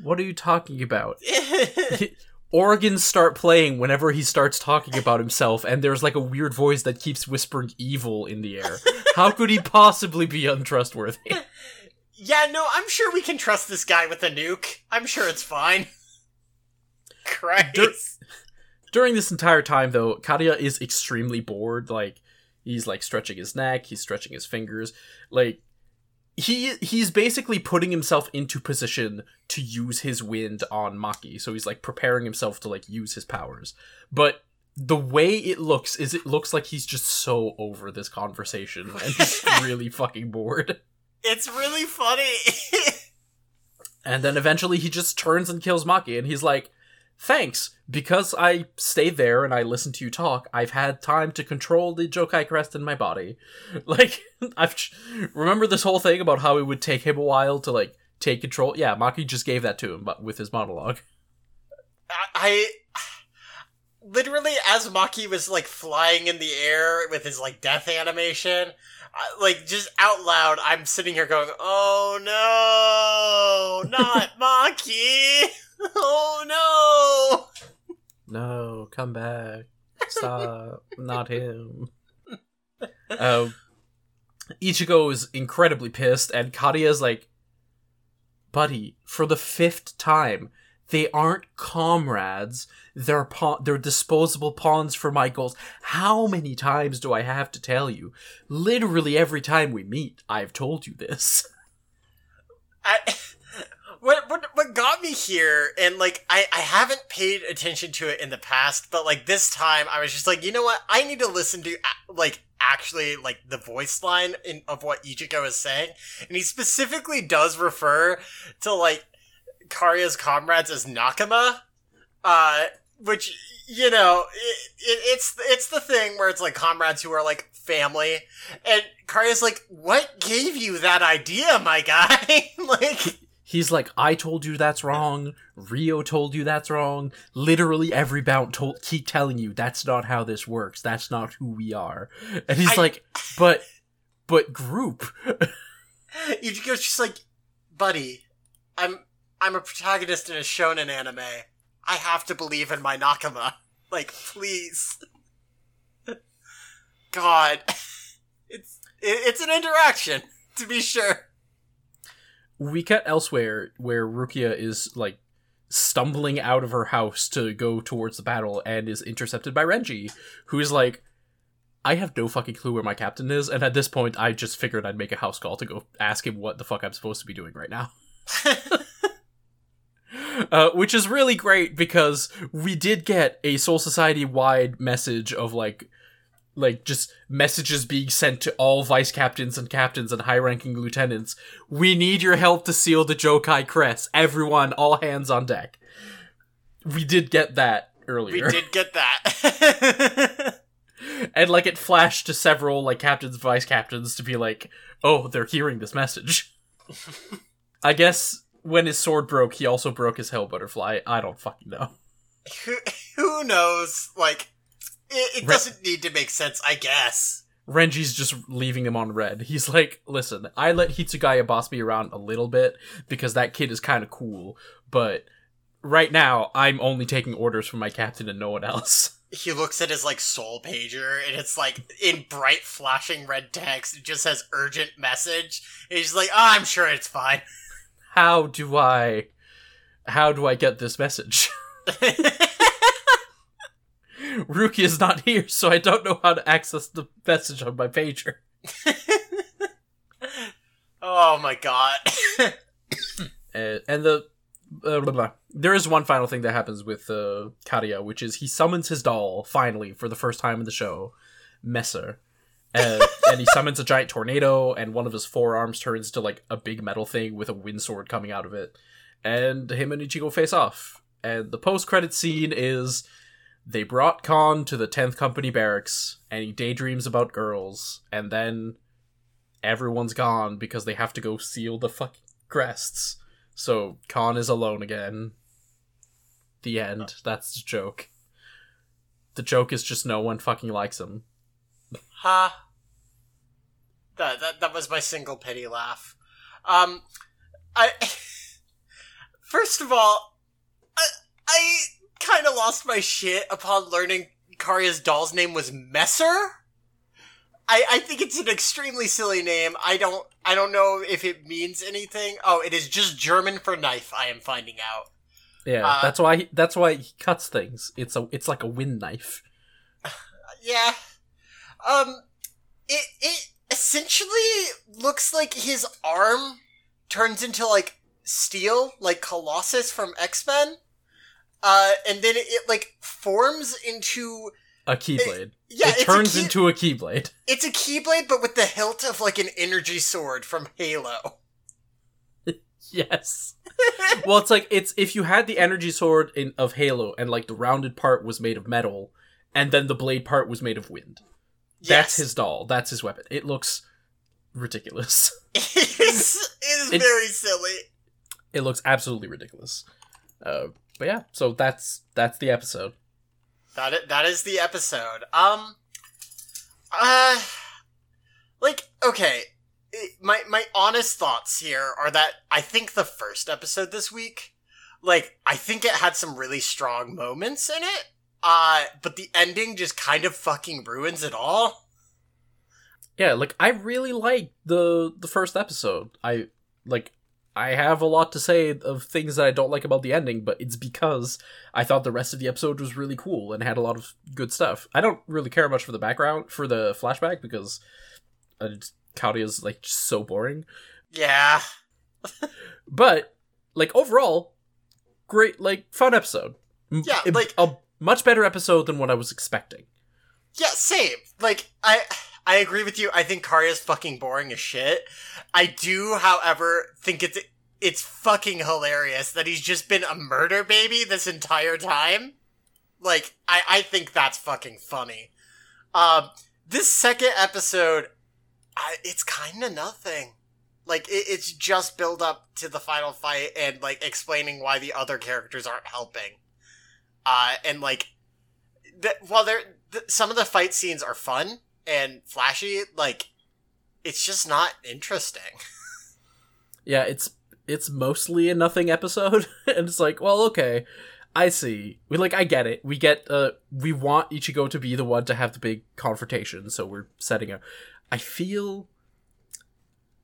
What are you talking about? *laughs* Organs start playing whenever he starts talking about himself, and there's like a weird voice that keeps whispering evil in the air. How could he possibly be untrustworthy? *laughs* yeah, no, I'm sure we can trust this guy with a nuke. I'm sure it's fine. *laughs* Christ. Dur- During this entire time, though, Kariya is extremely bored. Like, he's like stretching his neck, he's stretching his fingers. Like, he he's basically putting himself into position to use his wind on Maki. So he's like preparing himself to like use his powers. But the way it looks is it looks like he's just so over this conversation and he's *laughs* really fucking bored. it's really funny. *laughs* And then eventually he just turns and kills Maki, and he's like, Thanks, because I stayed there and I listened to you talk, I've had time to control the Jokai crest in my body. *laughs* Like, *laughs* I've. Remember this whole thing about how it would take him a while to, like, take control? Yeah, Maki just gave that to him, but with his monologue. I, I literally as Maki was like flying in the air with his like death animation, I, like just out loud, I'm sitting here going, "Oh no, not *laughs* Maki! *laughs* Oh no!" No, come back. *laughs* Stop. Not him. Um, Ichigo is incredibly pissed, and Kariya is like, Buddy, for the fifth time, they aren't comrades. They're pa- they're disposable pawns for my goals. How many times do I have to tell you? Literally every time we meet, I've told you this. I, what what what got me here, and like I I haven't paid attention to it in the past, but like this time I was just like, you know what? I need to listen to like actually like the voice line in, of what Ichigo is saying, and he specifically does refer to like Kariya's comrades as Nakama, uh, which you know it, it, it's it's the thing where it's like comrades who are like family, and Kariya's like, "What gave you that idea, my guy?" *laughs* like. He's like, I told you that's wrong. Ryo told you that's wrong. Literally every bout told keep telling you that's not how this works. That's not who we are. And he's I- like, but but group. *laughs* Ichigo's just like, buddy, I'm I'm a protagonist in a shonen anime. I have to believe in my Nakama. *laughs* Like, please. *laughs* God, it's it's an interaction to be sure. We cut elsewhere where Rukia is like stumbling out of her house to go towards the battle and is intercepted by Renji, who is like, I have no fucking clue where my captain is, and at this point I just figured I'd make a house call to go ask him what the fuck I'm supposed to be doing right now. *laughs* Uh, which is really great because we did get a Soul Society wide message of like, like just messages being sent to all vice captains and captains and high ranking lieutenants. We need your help to seal the Jokai crest. Everyone, all hands on deck. We did get that earlier. we did get that. *laughs* and like it flashed to several like captains, vice captains to be like, oh, they're hearing this message. *laughs* I guess when his sword broke, he also broke his hell butterfly. I don't fucking know. who, who knows? Like, it, it doesn't need to make sense, I guess. Renji's just leaving him on red. He's like, listen, I let Hitsugaya boss me around a little bit because that kid is kind of cool, but right now I'm only taking orders from my captain and no one else. *laughs* He looks at his like soul pager and it's like in bright flashing red text. It just says urgent message. And he's like, oh, I'm sure it's fine. *laughs* How do I how do I get this message? *laughs* Ruki is not here, so I don't know how to access the message on my pager. oh my god. *coughs* Uh, and the uh, blah, blah. there is one final thing that happens with uh, Kariya, which is he summons his doll finally for the first time in the show, Messer, uh, *laughs* and he summons a giant tornado, and one of his forearms turns to like a big metal thing with a wind sword coming out of it, and him and Ichigo face off. And the post credit scene is they brought Kon to the 10th Company barracks, and he daydreams about girls, and then everyone's gone because they have to go seal the fucking crests. So Kon is alone again. The end. That's the joke. The joke is just no one fucking likes him. Ha. That, that that was my single pity laugh. Um, I *laughs* first of all, lost my shit upon learning Kariya's doll's name was Messer. I I think it's an extremely silly name. I don't I don't know if it means anything. Oh, it is just German for knife. I am finding out. Yeah, Uh, that's why he, that's why he cuts things. It's a it's like a wind knife. *sighs* Yeah. Um it it essentially looks like his arm turns into like steel, like Colossus from X-Men. Uh and then it, it like forms into A keyblade. yeah, it turns a key- into a keyblade. it's a keyblade but with the hilt of like an energy sword from Halo. *laughs* Yes. well, it's like it's if you had the energy sword in of Halo and like the rounded part was made of metal and then the blade part was made of wind. Yes. That's his doll. That's his weapon. It looks ridiculous. *laughs* it is, it is It- very silly. It looks absolutely ridiculous. Uh, but yeah, so that's that's the episode. That that is the episode. Um, uh, like okay, my my honest thoughts here are that I think the first episode this week, like I think it had some really strong moments in it. Uh, but the ending just kind of fucking ruins it all. Yeah, like I really like the the first episode. I like I have a lot to say of things that I don't like about the ending, but it's because I thought the rest of the episode was really cool and had a lot of good stuff. I don't really care much for the background for the flashback because uh, is like just so boring. Yeah, *laughs* But like overall, great like fun episode. Yeah, like- a much better episode than what I was expecting. yeah, same. Like I. I agree with you. I think Kariya's fucking boring as shit. I do, however, think it's it's fucking hilarious that he's just been a murder baby this entire time. Like, I, I think that's fucking funny. Um, this second episode, I, it's kind of nothing. Like, it, it's just build up to the final fight and, like, explaining why the other characters aren't helping. Uh, and, like, th- while they're, th- some of the fight scenes are fun and flashy, like, it's just not interesting. *laughs* Yeah, it's it's mostly a nothing episode, *laughs* and it's like, well, okay, I see. We like, I get it. We get, uh, we want Ichigo to be the one to have the big confrontation, so we're setting up. I feel,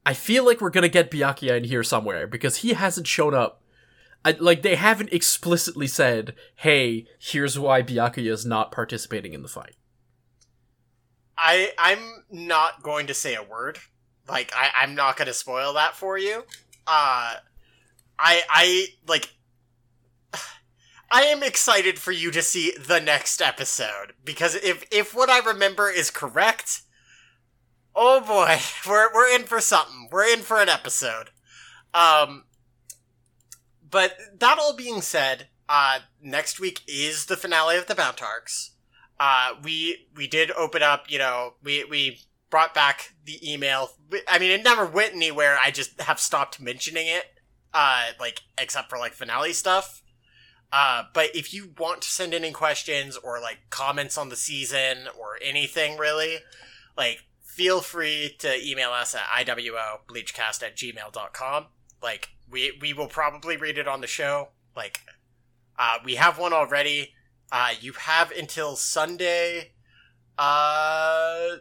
I feel like we're gonna get Byakuya in here somewhere because he hasn't shown up. I, like they haven't explicitly said, "Hey, here's why Byakuya is not participating in the fight." I I'm not going to say a word. Like I I'm not going to spoil that for you. Uh I I like *sighs* I am excited for you to see the next episode because if if what I remember is correct, oh boy, *laughs* we're we're in for something. We're in for an episode. Um but that all being said, uh next week is the finale of the Bount Arcs uh, we we did open up. You know, we we brought back the email. I mean, it never went anywhere. I just have stopped mentioning it, uh, like except for like finale stuff. Uh, but if you want to send any questions or like comments on the season or anything really, like feel free to email us at iwo bleachcast at gmail.com. Like we we will probably read it on the show. Like uh, we have one already. Uh, you have until Sunday. Uh,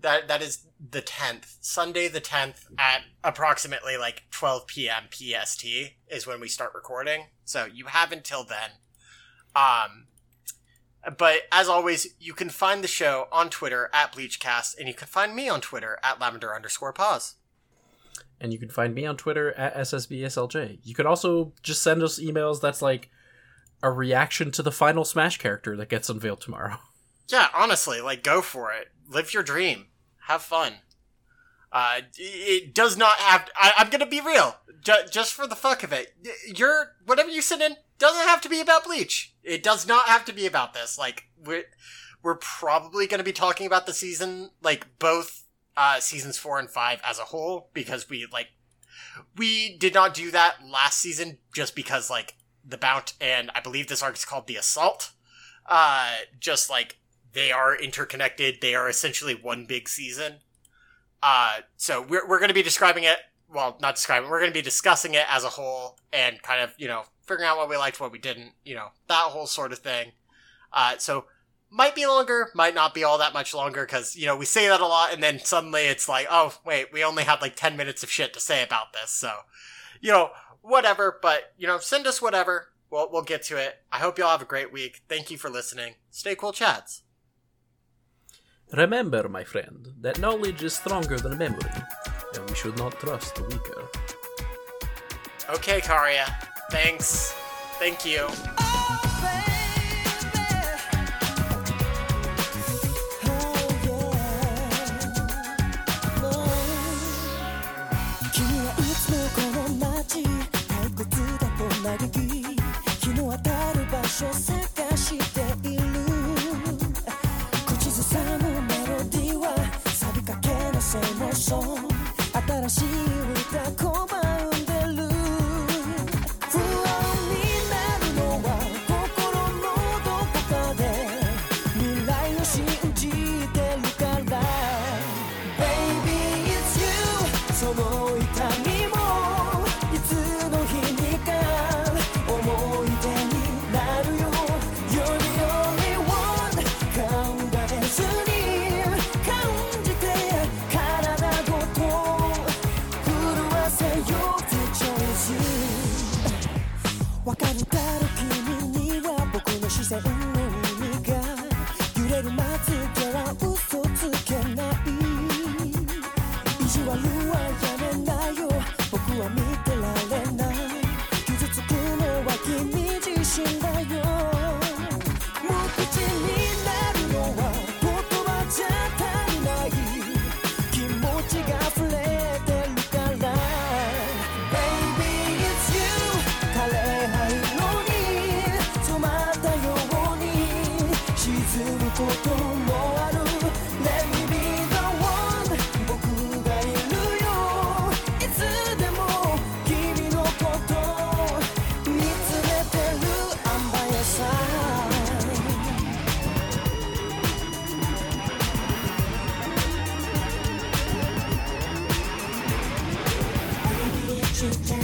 that that is the tenth. Sunday the tenth at approximately like twelve p.m. PST is when we start recording. So you have until then. Um, but as always, you can find the show on Twitter at Bleachcast, and you can find me on Twitter at Lavender underscore Pause. And you can find me on Twitter at SSBSLJ. You could also just send us emails that's like a reaction to the final Smash character that gets unveiled tomorrow. *laughs* Yeah, honestly, like go for it. Live your dream. Have fun. Uh, it does not have. I, I'm gonna be real, ju- just for the fuck of it. Your whatever you send in doesn't have to be about Bleach. It does not have to be about this. Like we're we're probably gonna be talking about the season, like both uh, seasons four and five as a whole, because we like we did not do that last season just because like the Bount and I believe this arc is called the Assault. Uh, just like they are interconnected. They are essentially one big season. Uh, so we're, we're going to be describing it. Well, not describing. We're going to be discussing it as a whole and kind of, you know, figuring out what we liked, what we didn't, you know, that whole sort of thing. Uh, so might be longer, might not be all that much longer because, you know, we say that a lot and then suddenly it's like, oh, wait, we only had like 10 minutes of shit to say about this. So, you know, whatever, but, you know, send us whatever. We'll, we'll get to it. I hope y'all have a great week. Thank you for listening. Stay cool, chats. Remember, my friend, that knowledge is stronger than memory, and we should not trust the weaker. Okay, Kariya. Thanks. Thank you. you